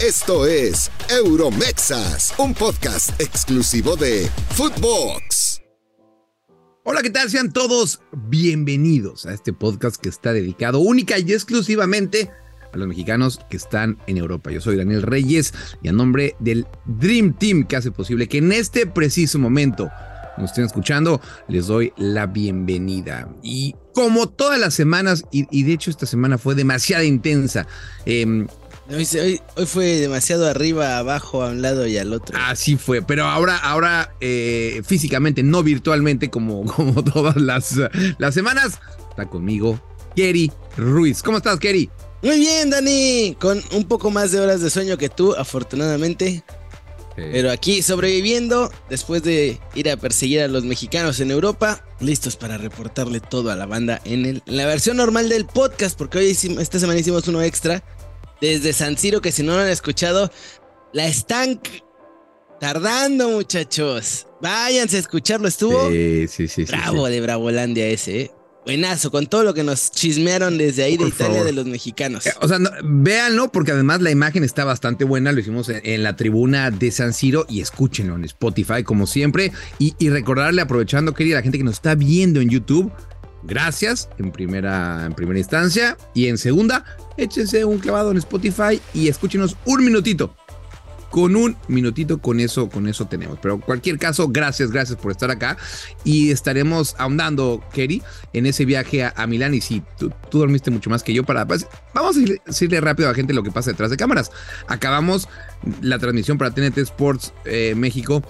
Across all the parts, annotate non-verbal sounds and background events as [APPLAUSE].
Esto es Euromexas, un podcast exclusivo de Footbox. Hola, ¿qué tal? Sean todos bienvenidos a este podcast que está dedicado única y exclusivamente a los mexicanos que están en Europa. Yo soy Daniel Reyes y a nombre del Dream Team que hace posible que en este preciso momento nos estén escuchando, les doy la bienvenida. Y como todas las semanas, y, de hecho esta semana fue demasiado intensa, eh, Hoy, fue demasiado arriba, abajo, a un lado y al otro. Así fue, pero ahora, ahora eh, físicamente, no virtualmente como, [LAUGHS] como todas las, las semanas, está conmigo Kerry Ruiz. ¿Cómo estás, Kerry? Muy bien, Dani. Con un poco más de horas de sueño que tú, afortunadamente. Pero aquí sobreviviendo, después de ir a perseguir a los mexicanos en Europa, listos para reportarle todo a la banda en, el, en la versión normal del podcast, porque hoy esta semana hicimos uno extra desde San Siro, que si no lo han escuchado, la están tardando, muchachos. Váyanse a escucharlo, estuvo. Sí, sí, sí. Bravo de Bravolandia ese, ¿eh? Buenazo, con todo lo que nos chismearon desde ahí de Italia de los mexicanos. Eh, o sea, véanlo porque además la imagen está bastante buena. Lo hicimos en, la tribuna de San Siro y escúchenlo en Spotify como siempre. Y, recordarle, aprovechando, querida, la gente que nos está viendo en YouTube, gracias en primera, en primera instancia. Y en segunda, échense un clavado en Spotify y escúchenos un minutito. Con un minutito, con eso, con eso tenemos. Pero en cualquier caso, gracias, gracias por estar acá. Y estaremos ahondando, Kerry, en ese viaje a, Milán. Y sí, tú, dormiste mucho más que yo para. Pues, vamos a decirle rápido a la gente lo que pasa detrás de cámaras. Acabamos la transmisión para TNT Sports eh, México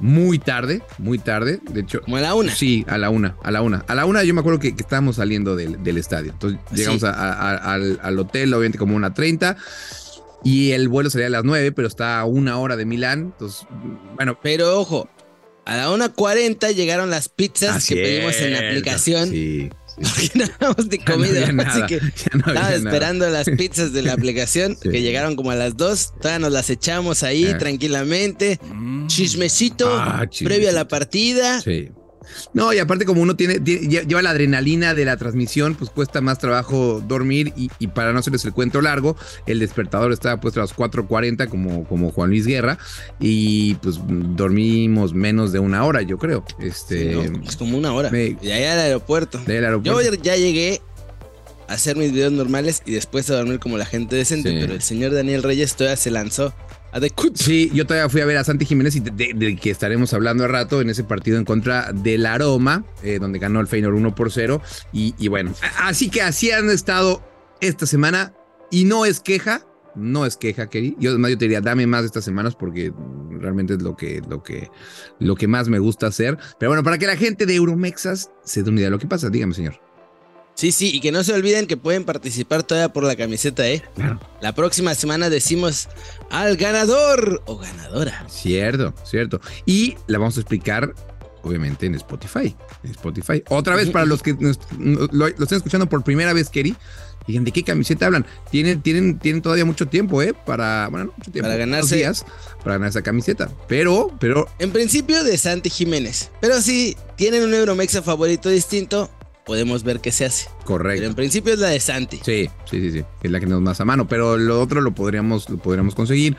muy tarde, muy tarde. De hecho, como a la una. Sí, a la una, a la una. A la una yo me acuerdo que, estábamos saliendo del, estadio. Entonces llegamos al, hotel, obviamente como una treinta. Y el vuelo salía a las nueve, pero está a una hora de Milán. Entonces, bueno. Pero ojo, a la una cuarenta llegaron las pizzas que pedimos en la aplicación. Sí. Porque [LAUGHS] no hablamos de comida, así que [LAUGHS] estaba esperando las pizzas de la [LAUGHS] aplicación que llegaron como a las dos. Todavía nos las echamos ahí eh. tranquilamente. Mm. Chismecito ah, previo a la partida. Sí. No, y aparte como uno tiene, lleva la adrenalina de la transmisión, pues cuesta más trabajo dormir y, para no hacerles el cuento largo, el despertador estaba puesto a las 4.40 como, como Juan Luis Guerra y pues dormimos menos de una hora, yo creo. Este, es como una hora. de allá al aeropuerto. Yo ya llegué a hacer mis videos normales y después a dormir como la gente decente, pero el señor Daniel Reyes todavía se lanzó Sí, yo todavía fui a ver a Santi Jiménez y de, que estaremos hablando a rato en ese partido en contra del Aroma, eh, donde ganó el Feyenoord 1 por 0. Y, bueno, así que así han estado esta semana y no es queja, no es queja, Kerry. Yo, yo te diría, dame más estas semanas porque realmente es lo que, lo, que, lo que más me gusta hacer. Pero bueno, para que la gente de Euromexas se dé una idea de lo que pasa, dígame, señor. Sí, sí, y que no se olviden que pueden participar todavía por la camiseta, ¿eh? Claro. La próxima semana decimos al ganador o ganadora. Cierto, cierto. Y la vamos a explicar, obviamente, en Spotify. En Spotify. Otra vez, para los que lo, estén escuchando por primera vez, Kerry, digan, ¿de qué camiseta hablan? Tienen, tienen, tienen todavía mucho tiempo, ¿eh? Para, bueno, mucho tiempo. Para ganarse. Días, para ganar esa camiseta. Pero, pero. En principio de Santi Jiménez. Pero si tienen un Euromexa favorito distinto, podemos ver qué se hace. Correcto. Pero en principio es la de Santi. Sí, sí, sí, sí. Es la que nos más a mano. Pero lo otro lo podríamos, lo podríamos conseguir.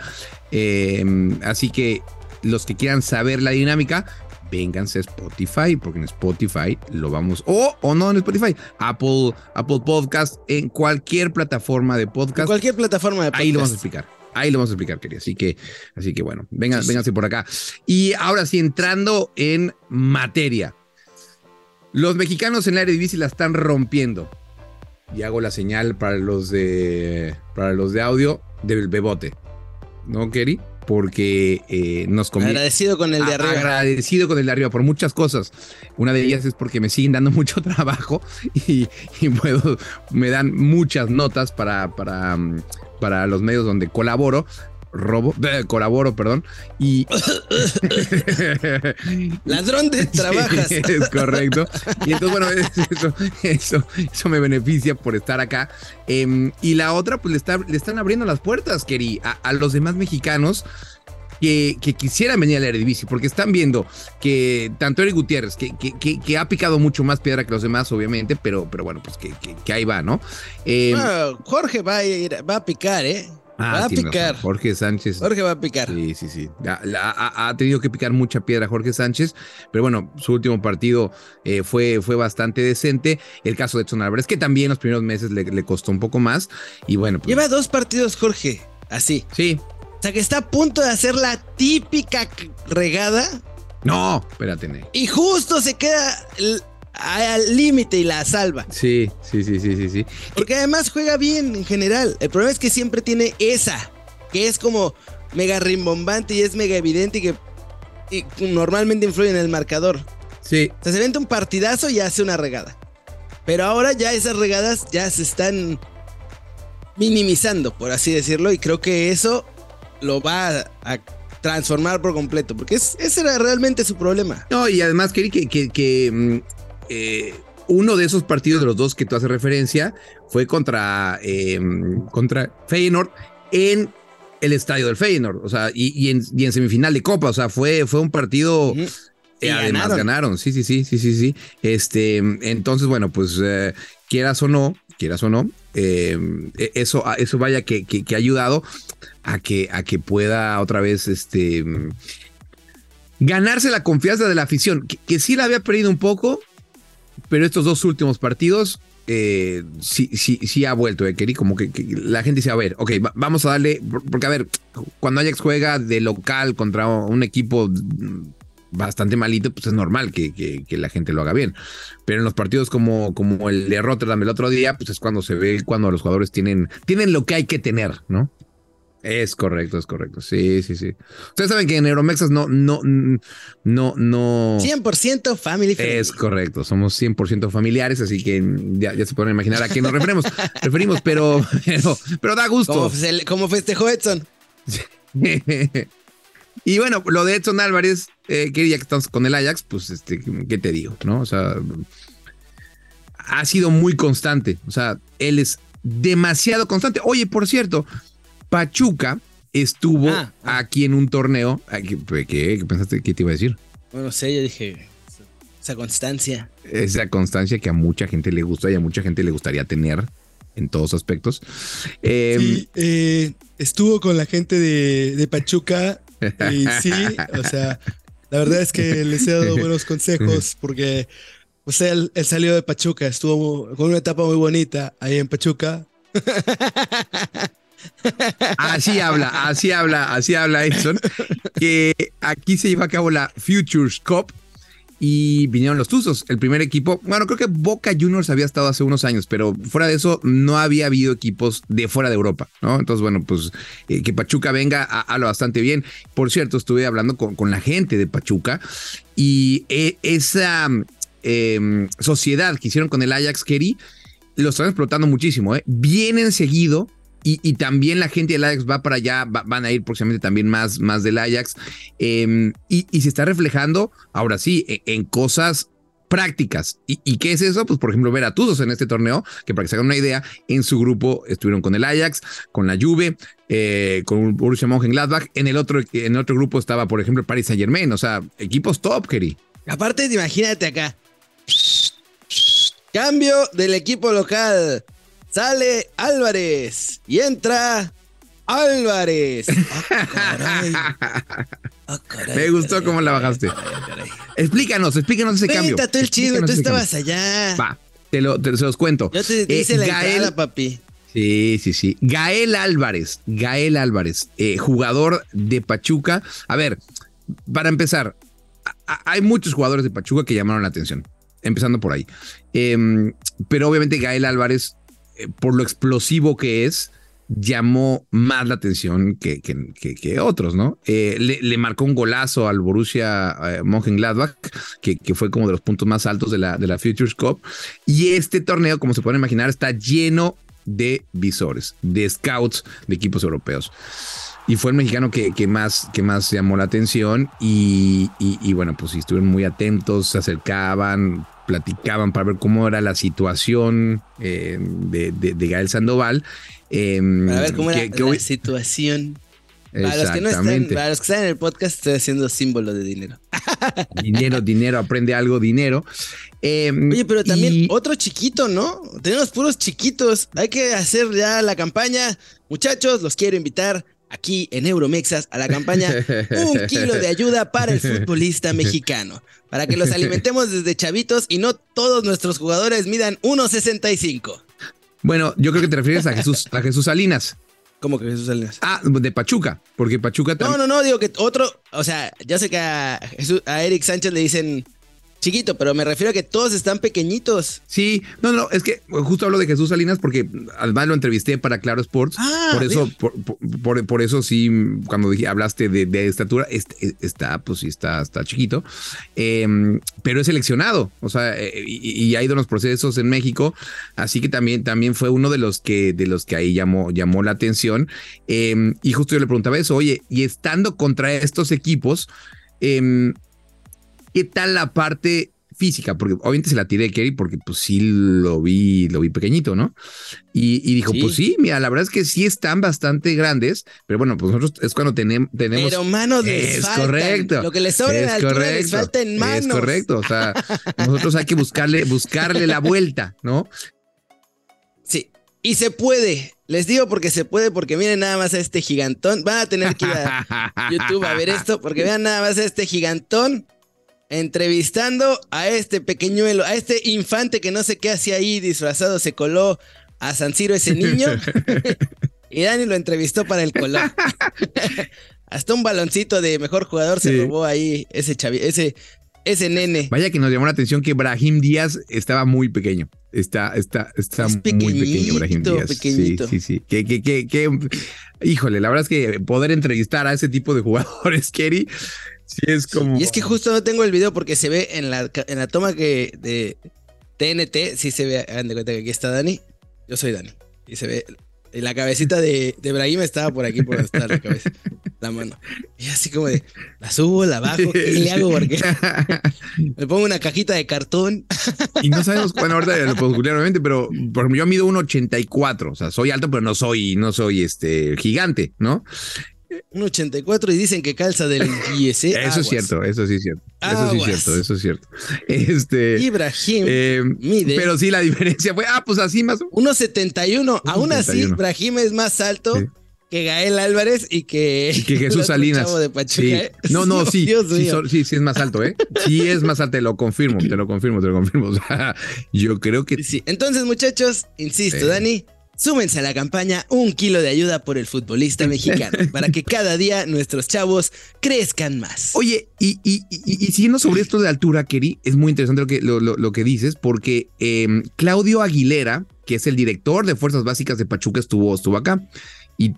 Eh, así que los que quieran saber la dinámica, vénganse a Spotify, porque en Spotify lo vamos. O, o no en Spotify, Apple, Apple Podcast, en cualquier plataforma de podcast. En cualquier plataforma de podcast. Ahí lo vamos a explicar. Ahí lo vamos a explicar, querido. Así que, así que bueno, vengan, vénganse por acá. Y ahora sí, entrando en materia. Los mexicanos en la Eredivisie la están rompiendo. Y hago la señal para los de, para los de audio del bebote. ¿No, Kerry? Porque eh, nos conviene. Agradecido con el de arriba. Agradecido con el de arriba por muchas cosas. Una de ellas es porque me siguen dando [LAUGHS] mucho trabajo y, puedo, me dan muchas notas para, para, para los medios donde colaboro robo, colaboro, perdón, y... [LAUGHS] Ladrón de trabajas. [LAUGHS] es correcto. Y entonces, bueno, eso, eso, me beneficia por estar acá. Em, y la otra, pues le, está, le están abriendo las puertas, Keri, a, los demás mexicanos. Que, que, quisieran venir a la Eredivisie, porque están viendo que tanto Eric Gutiérrez, que, que, que, ha picado mucho más piedra que los demás, obviamente, pero, pero bueno, pues que, ahí va, ¿no? Em, Jorge va a, ir, va a picar, ¿eh? Va a picar. Jorge Sánchez. Jorge va a picar. Sí, sí, sí. Ha, tenido que picar mucha piedra Jorge Sánchez, pero bueno, su último partido eh, fue, fue bastante decente. El caso de Edson Álvarez, que también los primeros meses le, costó un poco más. Y bueno. Pues Lleva dos partidos, Jorge. Así. Sí. O sea que está a punto de hacer la típica regada. No, espérate, Y justo se queda al límite y la salva. Sí, sí, sí, sí, sí, sí. Porque además juega bien en general. El problema es que siempre tiene esa, que es como mega rimbombante y es mega evidente y que normalmente influye en el marcador. Sí. O sea, se vende un partidazo y hace una regada. Pero ahora ya esas regadas ya se están minimizando, por así decirlo, y creo que eso lo va a transformar por completo, porque ese era realmente su problema. No, y además, que, que, que mm, eh, uno de esos partidos de los dos que tú haces referencia fue contra, em, contra Feyenoord en el estadio del Feyenoord, o sea, y, en, semifinal de Copa, o sea, fue, fue un partido... Y además ganaron. sí, sí, sí, sí, sí, sí. Este, entonces, bueno, pues eh, quieras o no, quieras o no, em, e, eso, eso vaya que, que, ha ayudado a que, a que pueda otra vez, este, ganarse la confianza de la afición, que, que sí la había perdido un poco, pero estos dos últimos partidos eh, sí, sí, sí ha vuelto, eh, como que, la gente dice, a ver, ok, vamos a darle, porque a ver, cuando Ajax juega de local contra un equipo bastante malito, pues es normal que, que, la gente lo haga bien. Pero en los partidos como, como el de Rotterdam el otro día, pues es cuando se ve cuando los jugadores tienen, tienen lo que hay que tener, ¿no? Es correcto, es correcto. Sí, sí, sí. Ustedes saben que en Euromexas no, no, no, no. 100% family Es correcto. Somos 100% familiares, así que ya, se pueden imaginar a quién nos referimos. [LAUGHS] referimos, pero, pero, da gusto. Como, festejó Edson. [LAUGHS] y bueno, lo de Edson Álvarez, eh, que ya que estamos con el Ajax, pues, este, ¿qué te digo? ¿No? O sea, ha sido muy constante. O sea, él es demasiado constante. Oye, por cierto, Pachuca estuvo ah, ah. aquí en un torneo. ¿Qué, ¿Qué, pensaste que te iba a decir? Bueno, sé, yo dije, esa constancia. Esa constancia que a mucha gente le gusta y a mucha gente le gustaría tener en todos aspectos. Em, sí, eh, estuvo con la gente de, Pachuca y sí, o sea, la verdad es que les he dado buenos consejos porque, o sea, él, él salió de Pachuca, estuvo con una etapa muy bonita ahí en Pachuca. [LAUGHS] Así habla, así habla, así habla Edson. Que aquí se lleva a cabo la Futures Cup y vinieron los Tuzos, el primer equipo. Bueno, creo que Boca Juniors había estado hace unos años, pero fuera de eso no había habido equipos de fuera de Europa, ¿no? Entonces, bueno, pues eh, que Pachuca venga, a, lo bastante bien. Por cierto, estuve hablando con, la gente de Pachuca y eh, esa em, sociedad que hicieron con el Ajax Kerry lo están explotando muchísimo, ¿eh? Vienen seguido y, también la gente del Ajax va para allá, van a ir próximamente también más, más del Ajax. Em, y, se está reflejando, ahora sí, e, en, cosas prácticas. ¿Y, qué es eso? Pues, por ejemplo, ver a todos en este torneo, que para que se hagan una idea, en su grupo estuvieron con el Ajax, con la Juve, eh, con Borussia Mönchengladbach. En el otro, en otro grupo estaba, por ejemplo, Paris Saint Germain. O sea, equipos top, Kerry. Aparte, imagínate acá. Cambio del equipo local. Sale Álvarez y entra Álvarez. [LAUGHS] Ah, Me gustó cómo la bajaste. explícanos, explícanos ese cambio. tú el chido, tú estabas allá. Va, te, lo, se los cuento. Yo te hice la Gael, papi. Sí, sí, sí. Gael Álvarez, Gael Álvarez, eh, jugador de Pachuca. A ver, para empezar, hay muchos jugadores de Pachuca que llamaron la atención, empezando por ahí. Em, pero obviamente Gael Álvarez eh, por lo explosivo que es, llamó más la atención que, que, otros, ¿no? Eh, le, marcó un golazo al Borussia eh, Mönchengladbach, que, que, fue como de los puntos más altos de la, de la Futures Cup. Y este torneo, como se pueden imaginar, está lleno de visores, de scouts de equipos europeos. Y fue el mexicano que, que, más, que más llamó la atención y, y, bueno, pues estuvieron muy atentos, se acercaban, platicaban para ver cómo era la situación eh, de, de, Gael Sandoval. Em, para ver cómo era la situación. Para los, que no están, para los que están en el podcast, estoy haciendo símbolo de dinero. [LAUGHS] dinero, dinero, aprende algo, dinero. Em, Oye, pero también otro chiquito, ¿no? Tenemos puros chiquitos. Hay que hacer ya la campaña. Muchachos, los quiero invitar aquí en Euromexas a la campaña Un [LAUGHS] kilo de ayuda para el futbolista mexicano. Para que los alimentemos desde chavitos y no todos nuestros jugadores midan 1.65. Bueno, yo creo que te refieres a Jesús, a Jesús Salinas. ¿Cómo que Jesús Salinas? Ah, de Pachuca, porque Pachuca también. No, no, no, digo que otro, o sea, ya sé que a, Jesús, a Eric Sánchez le dicen chiquito, pero me refiero a que todos están pequeñitos. Sí, no, no, es que justo hablo de Jesús Salinas porque además lo entrevisté para Claro Sports. Ah, por eso, por, eso sí, cuando dije, hablaste de, estatura, está, pues sí, está, está chiquito. Em, pero es seleccionado, o sea, eh, y, ha ido en los procesos en México, así que también, también fue uno de los que, de los que ahí llamó, llamó la atención. Em, y justo yo le preguntaba eso, oye, y estando contra estos equipos, eh, ¿Qué tal la parte física? Porque obviamente se la tiré a Kerry porque pues sí lo vi, lo vi pequeñito, ¿no? Y, dijo, pues sí, mira, la verdad es que sí están bastante grandes, pero bueno, pues nosotros es cuando tenemos... tenemos pero manos les Es correcto. Lo que les sobra en altura les falta en manos. Es correcto, o sea, nosotros hay que buscarle, buscarle la vuelta, ¿no? Sí, y se puede. Les digo porque se puede, porque miren nada más a este gigantón. Van a tener que ir a [LAUGHS] YouTube a ver esto, porque vean nada más a este gigantón entrevistando a este pequeñuelo, a este infante que no sé qué hacía ahí disfrazado, se coló a San Siro ese niño. [LAUGHS] y Dani lo entrevistó para el color. [LAUGHS] Hasta un baloncito de mejor jugador se robó ahí ese chavi, ese, ese nene. Vaya que nos llamó la atención que Brahim Díaz estaba muy pequeño. Está, está, está muy pequeño Brahim Díaz. Pequeñito. Sí, sí, sí. Que, que, que, híjole, la verdad es que poder entrevistar a ese tipo de jugadores, [LAUGHS] Kerry, Sí, es como. Y es que justo no tengo el video porque se ve en la, en la toma que de TNT, sí se ve. Hagan de cuenta que aquí está Dani. Yo soy Dani. Y se ve. Y la cabecita de, de Brahim estaba por aquí, por donde está la cabeza, la mano. Y así como de, la subo, la bajo, ¿qué le hago? Porque me pongo una cajita de cartón. Y no sabemos, bueno, ahorita lo puedo googlear nuevamente, pero por ejemplo, yo mido 1,84, o sea, soy alto, pero no soy, no soy este gigante, ¿no? Un 84 y dicen que calza del IS. Eso es cierto, eso sí es cierto. Eso sí es cierto, eso es cierto. Este, Ibrahim eh, mide. Pero sí, la diferencia fue, ah, pues así más. 1.71. Aún así, Ibrahim es más alto. Que Gael Álvarez y que, que Jesús [LAUGHS] Salinas. ¿eh? No, no, [LAUGHS] sí, sí, sí, es más alto, ¿eh? Sí es más alto, te lo confirmo, te lo confirmo, te lo confirmo. [LAUGHS] yo creo que. Sí, entonces, muchachos, insisto, Dani, Súmense a la campaña Un kilo de ayuda por el futbolista mexicano [LAUGHS] para que cada día nuestros chavos crezcan más. Oye, y, y, siguiendo sobre esto de altura, Keri, es muy interesante lo que, lo, que dices, porque em, Claudio Aguilera, que es el director de Fuerzas Básicas de Pachuca, estuvo, estuvo acá y,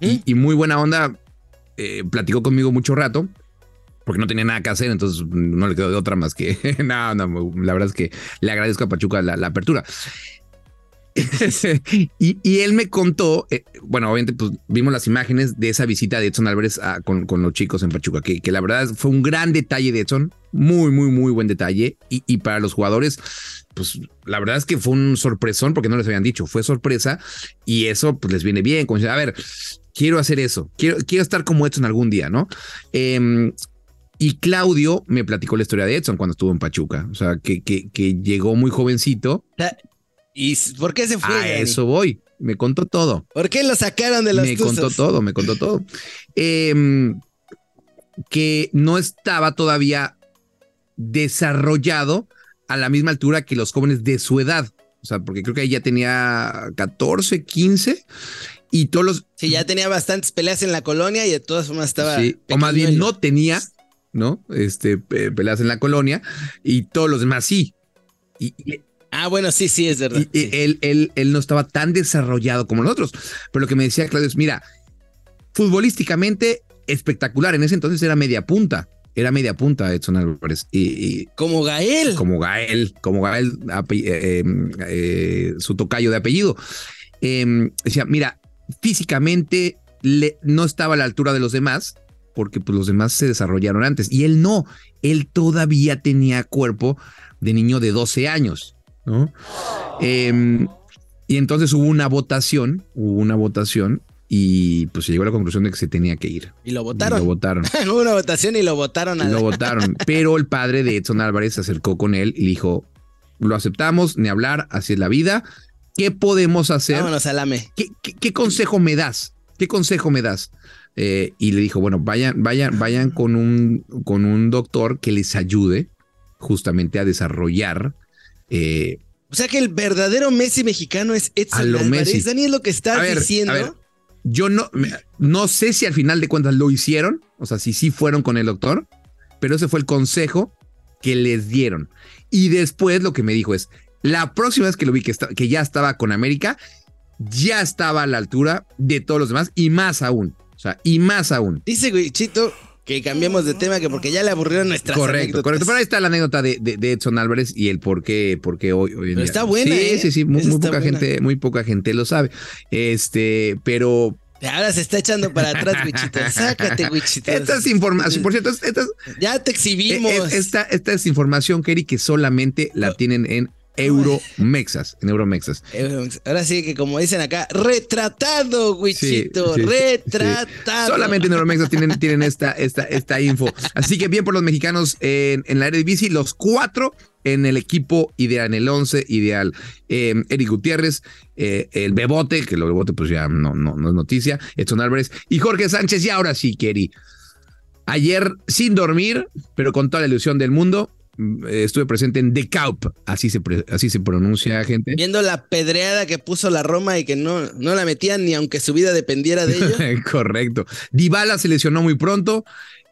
¿Mm? muy buena onda, eh, platicó conmigo mucho rato porque no tenía nada que hacer, entonces no le quedó de otra más que [LAUGHS] no, no, la verdad es que le agradezco a Pachuca la, la apertura. [LAUGHS] y, él me contó, eh, bueno, obviamente pues vimos las imágenes de esa visita de Edson Álvarez con, con, los chicos en Pachuca, que, la verdad fue un gran detalle de Edson, muy, muy, muy buen detalle. Y, para los jugadores, pues la verdad es que fue un sorpresón porque no les habían dicho, fue sorpresa y eso pues les viene bien, como a ver, quiero hacer eso, quiero, estar como Edson algún día, ¿no? Eh, y Claudio me platicó la historia de Edson cuando estuvo en Pachuca. O sea, que llegó muy jovencito. ¿Y por qué se fue? A eso voy. Me contó todo. ¿Por qué lo sacaron de los Me contó todo, me contó todo. Em, que no estaba todavía desarrollado a la misma altura que los jóvenes de su edad. O sea, porque creo que ella tenía 14, 15 y todos los... Sí, ya tenía bastantes peleas en la colonia y de todas formas estaba... Sí, o más bien no tenía, ¿no? Este, peleas en la colonia y todos los demás sí. Y, Ah, bueno, sí, sí, es verdad. él, él, él no estaba tan desarrollado como nosotros. Pero lo que me decía Claudio es, mira, futbolísticamente espectacular. En ese entonces era media punta. Era media punta Edson Álvarez. Y, como Gael. Como Gael, como Gael, eh, em, eh, su tocayo de apellido. Em, decía, mira, físicamente le, no estaba a la altura de los demás, porque pues, los demás se desarrollaron antes. Y él no, él todavía tenía cuerpo de niño de 12 años. ¿No? Em, y entonces hubo una votación, hubo una votación y pues se llegó a la conclusión de que se tenía que ir. Y lo votaron. Y lo votaron. [LAUGHS] Hubo una votación y lo votaron. A Y la- lo votaron. [LAUGHS] Pero el padre de Edson Álvarez se acercó con él y le dijo, lo aceptamos, ni hablar, así es la vida. ¿Qué podemos hacer? Vámonos al AME. ¿Qué, qué- qué consejo me das? ¿Qué consejo me das? Eh, y le dijo, bueno, vayan, vayan, vayan con un, con un doctor que les ayude justamente a desarrollar eh, O sea que el verdadero Messi mexicano es A Edson lo Álvarez. Messi. Dani, es lo que estás A ver, diciendo. a ver. Yo no, no sé si al final de cuentas lo hicieron, o sea, si sí fueron con el doctor, pero ese fue el consejo que les dieron. Y después lo que me dijo es, la próxima vez que lo vi que, esta- que ya estaba con América, ya estaba a la altura de todos los demás y más aún. O sea, y más aún. Dice Chito que cambiemos de tema, que porque ya le aburrieron nuestras Correcto, anécdotas. correcto. Pero ahí está la anécdota de, de- de Edson Álvarez y el por qué, por qué hoy, hoy en día. está buena, Sí, ¿eh? sí, sí. Muy, poca buena. gente, muy poca gente lo sabe. Este, pero Ahora se está echando para atrás, Wichito. [LAUGHS] Sácate, Wichito. esta es información, por cierto, esta es, Ya te exhibimos. Esta, esta es información, Kerry, que solamente la tienen en Euromexas. En Euromexas. Ahora sí que como dicen acá, retratado, Wichito, Sí, sí, sí. retratado. Solamente en Euromexas tienen, tienen esta, esta, esta info. Así que bien por los mexicanos en, en la Eredivisie, los cuatro en el equipo ideal, en el 11 ideal. Eh, Eric Gutiérrez, eh, el Bebote, que lo Bebote pues ya no, no, no es noticia, Edson Álvarez y Jorge Sánchez. Y ahora sí, Kerry. Ayer sin dormir, pero con toda la ilusión del mundo, estuve presente en The Caup, así se, así se pronuncia, gente. Viendo la pedreada que puso la Roma y que no, no la metían ni aunque su vida dependiera de ello. [LAUGHS] Correcto. Dybala se lesionó muy pronto.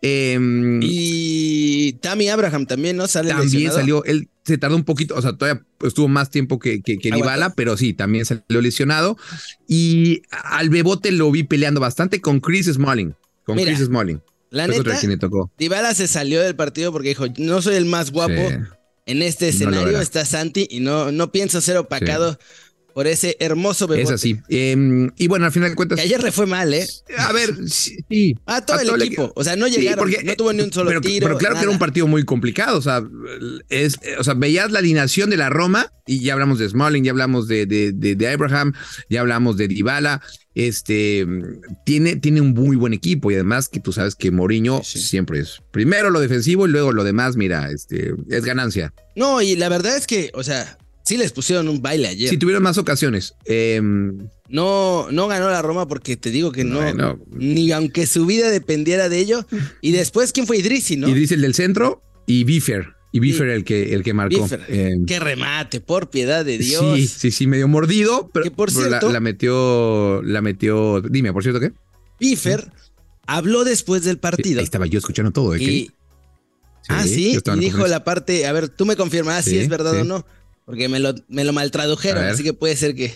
em, y Tammy Abraham también, ¿no? Sale también lesionado. salió, él se tardó un poquito, o sea, todavía estuvo más tiempo que, que, que. Dybala, pero sí, también salió lesionado. Y al Bebote lo vi peleando bastante con Chris Smalling. Con Mira, Chris Smalling. La Fue neta, quien le tocó. Dybala se salió del partido porque dijo, no soy el más guapo Sí. en este escenario, está Santi y no, no pienso ser opacado por ese hermoso bebé. Es así. Em, y bueno, al final de cuentas. Que ayer le fue mal, ¿eh? A ver, sí. sí. A todo A el todo el equipo. O sea, no Sí, llegaron, porque- no tuvo ni un solo pero, tiro. pero claro que era un partido muy complicado. O sea, es, o sea, veías la alineación de la Roma y ya hablamos de Smalling, ya hablamos de, de, de- de Abraham, ya hablamos de Dybala. Este tiene, tiene un muy buen equipo y además que tú sabes que Mourinho Sí, sí. siempre es primero lo defensivo y luego lo demás, mira, este es ganancia. No, y la verdad es que, o sea, sí les pusieron un baile ayer. Si tuvieron más ocasiones. em, No, no ganó la Roma porque te digo que no, ni aunque su vida dependiera de ello. [LAUGHS] Y después, ¿quién fue Idrisi, no? Dice el del centro y Biffer. Y Biffer el que el que marcó. Biffer. Em, Qué remate, por piedad de Dios. Sí, sí, sí, medio mordido, pero, Que por pero la- cierto- la, metió, la metió. Dime, por cierto, ¿qué? Biffer habló después del partido. ahí estaba yo escuchando todo, ¿eh? y, ah, sí, y dijo la parte, a ver, tú me confirmarás si es verdad o no, porque me lo, me lo maltradujeron, así que puede ser que,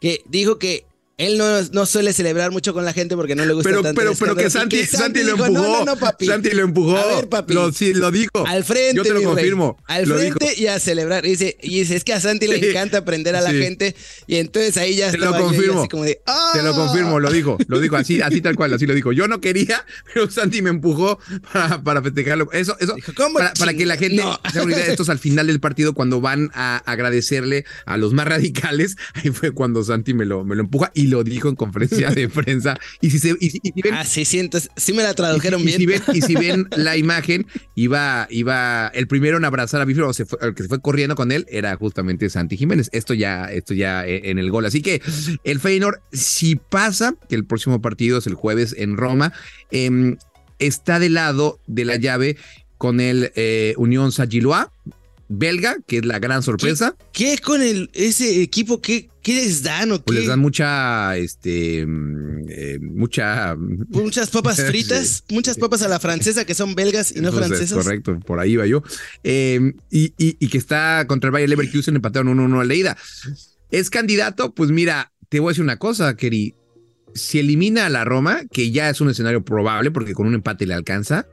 que dijo que él no, no suele celebrar mucho con la gente porque no le gusta Pero, tanto pero, pero que y Santi, Santi lo empujó. No, no, papi. Santi lo empujó. A ver, papi. Lo, sí, lo dijo. Al frente, Yo te lo confirmo. Al Lo frente y a celebrar. Y dice, y dice, es que a Santi le encanta aprender a la Sí. gente. Y entonces ahí ya Te lo estaba yo, y confirmo. así como de, ¡ah! Te lo confirmo, lo dijo, lo dijo así, así tal cual, así lo dijo. Yo no quería, [LAUGHS] pero Santi me empujó para, para festejarlo. Eso, eso, Dijo, ¿cómo para, para que la gente se haga una idea, esto es al final del partido, cuando van a agradecerle a los más [LAUGHS] radicales, ahí fue cuando Santi me lo, me lo empuja y lo dijo en conferencia de [LAUGHS] prensa. Y si, se, y, si- y si ven, Ah, sí, sí, entonces sí me la tradujeron y bien. si ven, y si ven [LAUGHS] la imagen, iba, iba el primero en abrazar a Biffer, o se fue- el que se fue corriendo con él, era justamente Santi Jiménez. Esto ya, esto ya eh, en el gol. Así que el Feyenoord, si pasa, que el próximo partido es el jueves en Roma, em, está del lado de la llave con el eh, Unión Saint-Gillois, belga, que es la gran sorpresa. ¿Qué con el, ese equipo? ¿Qué, qué les dan o qué? Pues les dan mucha, este, mm, eh, mucha... Muchas papas [LAUGHS] fritas, muchas papas a la francesa que son belgas y no Entonces, francesas. Correcto, por ahí va yo. Eh, y, y- y que está contra el Bayer Leverkusen, empataron 1-1 a la ida. ¿Es candidato? Pues mira, te voy a decir una cosa, Keri. Si elimina a la Roma, que ya es un escenario probable porque con un empate le alcanza,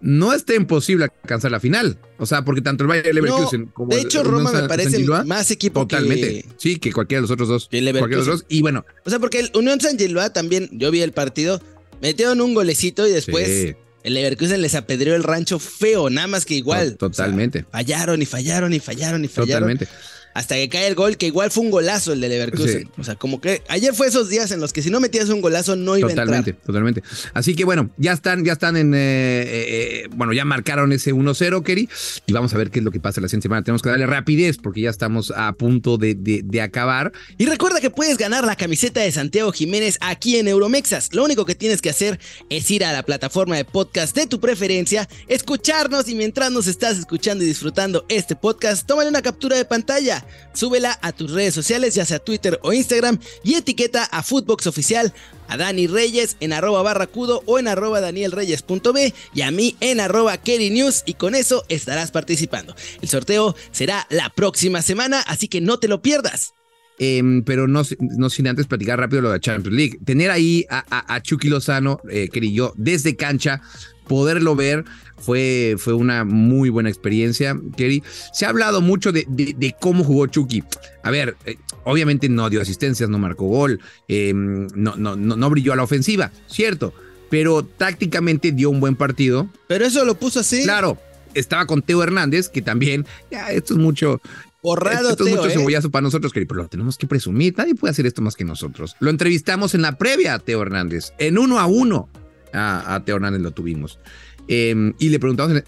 No está imposible alcanzar la final. O sea, porque tanto el Bayer Leverkusen como De hecho, el Roma me parece más equipo Totalmente. que... Sí, que cualquiera de los otros dos. que el Cualquiera de los Leverkusen. dos. Y bueno, O sea, porque el Unión San Gillois también, yo vi el partido, metieron un golecito y después sí, el Leverkusen les apedreó el rancho feo, nada más que igual. to- totalmente. O sea, fallaron y fallaron y fallaron y fallaron. Totalmente. Hasta que cae el gol, que igual fue un golazo el de Leverkusen. O sea, como que ayer fue esos días en los que si no metías un golazo no iba totalmente, a entrar. Totalmente, Así que bueno, ya están, ya están en, eh, eh, bueno, ya marcaron ese 1-0, Kerry, y vamos a ver qué es lo que pasa la siguiente semana. Tenemos que darle rapidez porque ya estamos a punto de, de acabar. Y recuerda que puedes ganar la camiseta de Santiago Jiménez aquí en Euromexas. Lo único que tienes que hacer es ir a la plataforma de podcast de tu preferencia, escucharnos y mientras nos estás escuchando y disfrutando este podcast, tómale una captura de pantalla súbela a tus redes sociales, ya sea Twitter o Instagram, y etiqueta a Footbox Oficial, a Dani Reyes en arroba barracudo o en arroba danielreyes.b y a mí en arroba News y con eso estarás participando. El sorteo será la próxima semana, así que no te lo pierdas. Em, pero no, no, sin antes platicar rápido lo de Champions League. Tener ahí a, Chucky Lozano, eh, yo, desde cancha, poderlo ver fue, fue una muy buena experiencia, Kerry. Se ha hablado mucho de, de, cómo jugó Chucky. A ver, eh, obviamente no dio asistencias, no marcó gol, em, no, no, no, no brilló a la ofensiva, cierto, pero tácticamente dio un buen partido. Pero eso lo puso así. Claro, estaba con Teo Hernández, que también, ya, esto es mucho, Borrado, Esto es mucho ¿eh? cebollazo para nosotros, pero lo tenemos que presumir. Nadie puede hacer esto más que nosotros. Lo entrevistamos en la previa a Teo Hernández, en uno a uno. A, Teo Hernández lo tuvimos. Em, y le preguntamos.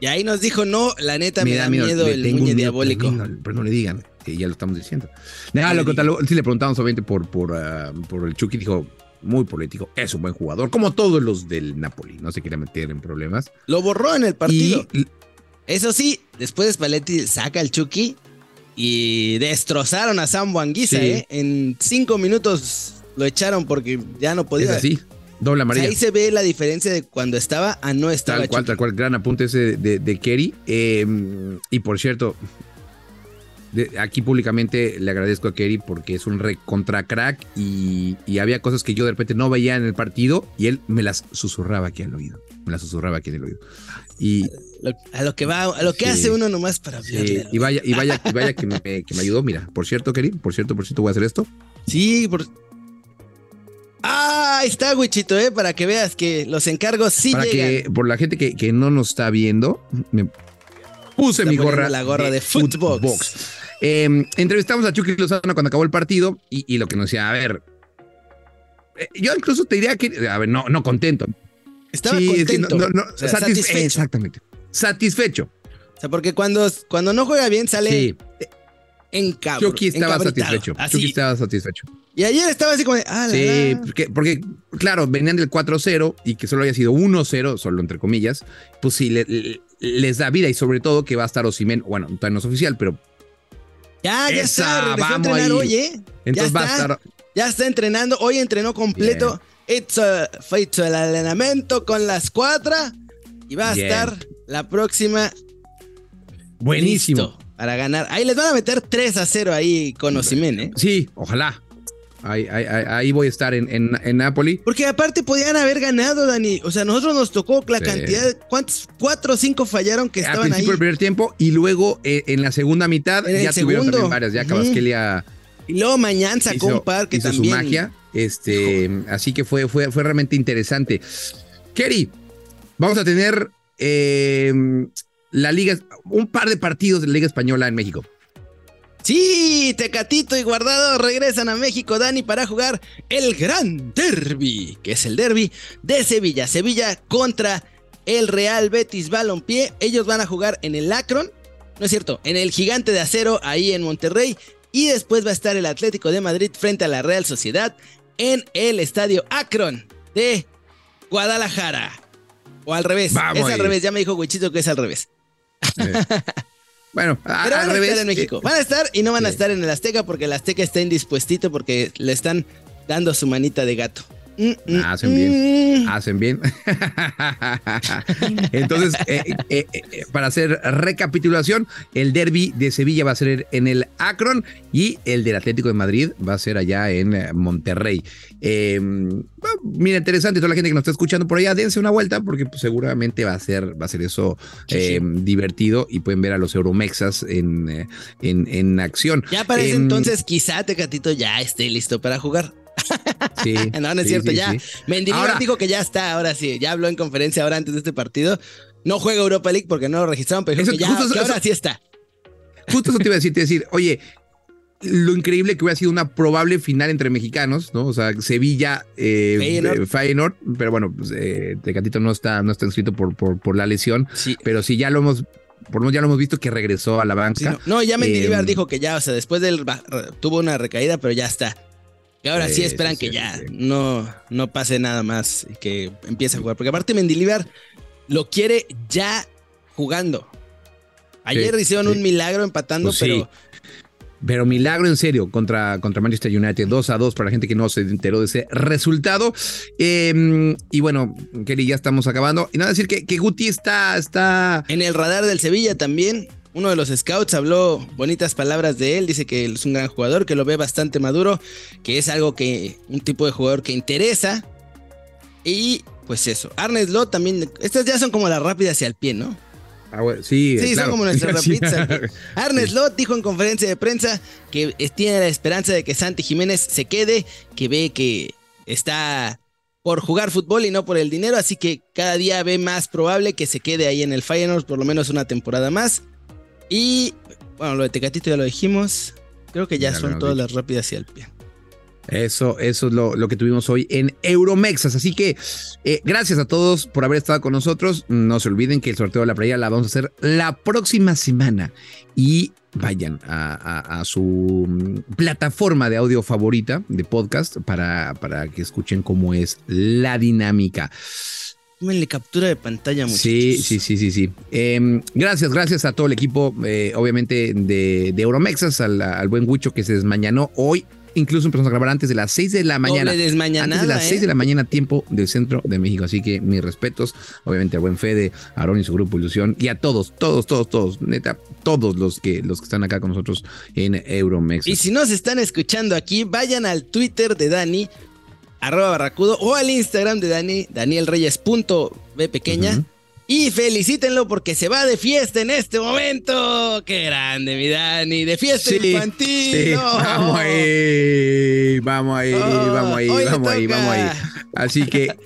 Y ahí nos dijo, no, la neta me, da miedo, el muñe diabólico. pero no le digan, que ya lo estamos diciendo. Nada, lo, sí le preguntamos obviamente por, por, ah, por el Chucky, dijo, muy político, es un buen jugador, como todos los del Napoli, no se quiere meter en problemas. Lo borró en el partido. Eso sí, después Spalletti saca el Chucky y destrozaron a Sam Anguisa, ¿eh? En cinco minutos lo echaron porque ya no podía. Es así, doble amarilla. ahí se ve la diferencia de cuando estaba a no estar. Tal cual, tal cual, gran apunte ese de, de, Kerry. Em, y por cierto, aquí públicamente le agradezco a Kerry porque es un recontra crack y, y, había cosas que yo de repente no veía en el partido y él me las susurraba aquí al oído. Me las susurraba aquí en el oído. Y a lo que va, a lo que hace uno nomás para hablarle. Y vaya, y vaya, y vaya que me, que me ayudó. Mira, por cierto, Kerim, por cierto, por cierto, voy a hacer esto. Sí, por. Ah, ahí está, Wichito, eh, para que veas que los encargos sí para que, por la gente que, que no nos está viendo, me puse mi gorra. La gorra de, Footbox. Em, entrevistamos a Chucky Lozano cuando acabó el partido y, y lo que nos decía, a ver, eh, yo incluso te diría que, a ver, no, no contento. Estaba contento. satisfecho. Exactamente satisfecho. O sea, porque cuando, cuando no juega bien sale sí. en cabrón. Chucky estaba satisfecho. Chucky estaba satisfecho. Y ayer estaba así como de, ah, Sí, Porque, porque, claro, venían del 4-0 y que solo haya sido 1-0, solo entre comillas, pues sí, les da vida y sobre todo que va a estar Osimen, bueno, no es oficial, pero... Ya, ya está, vamos a entrenar hoy, ¿eh? Entonces ya va está, a estar... Ya está entrenando, hoy entrenó completo. It's a, hecho el entrenamiento con la escuadra y va a estar la próxima. Buenísimo. para ganar. Ahí les van a meter 3 a 0 ahí con Osimen, ¿eh? Sí, ojalá. Ahí, ahí, ahí, voy a estar en, en, Napoli. Porque aparte podían haber ganado, Dani. O sea, nosotros nos tocó la cantidad. ¿Cuántos? Cuatro o cinco fallaron que estaban Al principio del primer tiempo y luego eh, en la segunda mitad ya tuvieron también varias. Ya Cabasquelia. Y luego mañana sacó un par que también. su magia. Este, así que fue, fue, fue realmente interesante. Kerry, vamos a tener Em, la Liga, un par de partidos de la Liga Española en México. Sí, Tecatito y Guardado regresan a México, Dani, para jugar el gran derby, que es el derby de Sevilla. Sevilla contra el Real Betis Balompié. Ellos van a jugar en el Akron, no es cierto, en el Gigante de Acero, ahí en Monterrey. Y después va a estar el Atlético de Madrid frente a la Real Sociedad en el Estadio Akron de Guadalajara. O al revés. es al revés. Ya me dijo Wichito que es al revés. Bueno, [LAUGHS] Pero al van revés. A estar en México. Van a estar y no van a estar en el Azteca porque el Azteca está indispuestito porque le están dando su manita de gato. Mm, mm, hacen bien, mm. hacen bien. [LAUGHS] Entonces, eh, eh, eh, para hacer recapitulación, el derby de Sevilla va a ser en el Akron y el del Atlético de Madrid va a ser allá en Monterrey. mira, interesante, toda la gente que nos está escuchando por allá, dense una vuelta porque pues, seguramente va a ser, va a ser eso divertido y pueden ver a los Euromexas en, en, en acción. Ya para ese entonces, quizá Tecatito ya esté listo para jugar. Sí, [LAUGHS] no, no es cierto, ya. Mendilibar dijo que ya está, ahora sí, ya habló en conferencia ahora antes de este partido. No juega Europa League porque no lo registraron, pero dijo que ya, ahora sí está. justo eso te iba a decir, te iba a decir, oye, lo increíble que hubiera sido una probable final entre mexicanos, ¿no? O sea, Sevilla, eh, Feyenoord. pero bueno, pues, eh, Tecatito no está, no está inscrito por, por, por la lesión, sí. pero sí ya lo hemos por lo menos ya lo hemos visto que regresó a la banca. no. ya Mendilibar em, dijo que ya, o sea, después del tuvo una recaída, pero ya está. Y ahora sí, esperan que ya no, no pase nada más y que empiece a jugar. Porque aparte Mendilibar lo quiere ya jugando. Ayer hicieron un milagro empatando, pues pero pero milagro en serio contra, contra Manchester United, 2 a 2 para la gente que no se enteró de ese resultado. Em, y bueno, Kelly, ya estamos acabando. Y nada, decir que, que Guti está, está... En el radar del Sevilla también. Uno de los scouts habló bonitas palabras de él, dice que es un gran jugador, que lo ve bastante maduro, que es algo que, un tipo de jugador que interesa. Y pues eso, Arnes Slot también, estas ya son como las rápidas hacia el pie, ¿no? Ah, sí, sí son como nuestra pizza. Arne Slot dijo en conferencia de prensa que tiene la esperanza de que Santi Jiménez se quede, que ve que está por jugar fútbol y no por el dinero, así que cada día ve más probable que se quede ahí en el Feyenoord por lo menos una temporada más. Y bueno, lo de Tecatito ya lo dijimos. Creo que ya, son todas las rápidas hacia el pie. Eso, eso es lo, que tuvimos hoy en Euromexas. Así que eh, gracias a todos por haber estado con nosotros. No se olviden que el sorteo de la playa la vamos a hacer la próxima semana. Y vayan a, su mm, plataforma de audio favorita de podcast para, para que escuchen cómo es la dinámica. Tómenle captura de pantalla, muchachos. Sí, sí, sí, sí, sí. Em, gracias, gracias a todo el equipo, eh, obviamente, de, de Euromexas, al, al buen Gucho que se desmañanó hoy incluso empezamos a grabar antes de las 6 de la mañana. antes de las 6 ¿eh? de la mañana, tiempo del centro de México. Así que mis respetos, obviamente, al buen Fede, a Aaron y su grupo Ilusión, y a todos, todos, todos, todos, neta, todos los que, los que están acá con nosotros en Euromex. Y si no se están escuchando aquí, vayan al Twitter de Dani, arroba barracudo, o al Instagram de Dani, danielreyes.b pequeña. Y felicítenlo porque se va de fiesta en este momento. ¡Qué grande, mi Dani! ¡De fiesta infantil! Vamos ahí, vamos ahí, vamos ahí, vamos ahí, vamos ahí. Así que,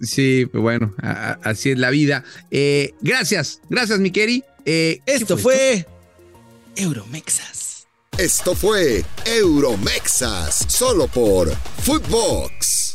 sí, pues bueno, así es la vida. Eh, gracias, gracias, mi Keri. Eh, esto fue, Euromexas. Esto fue Euromexas, solo por Footbox.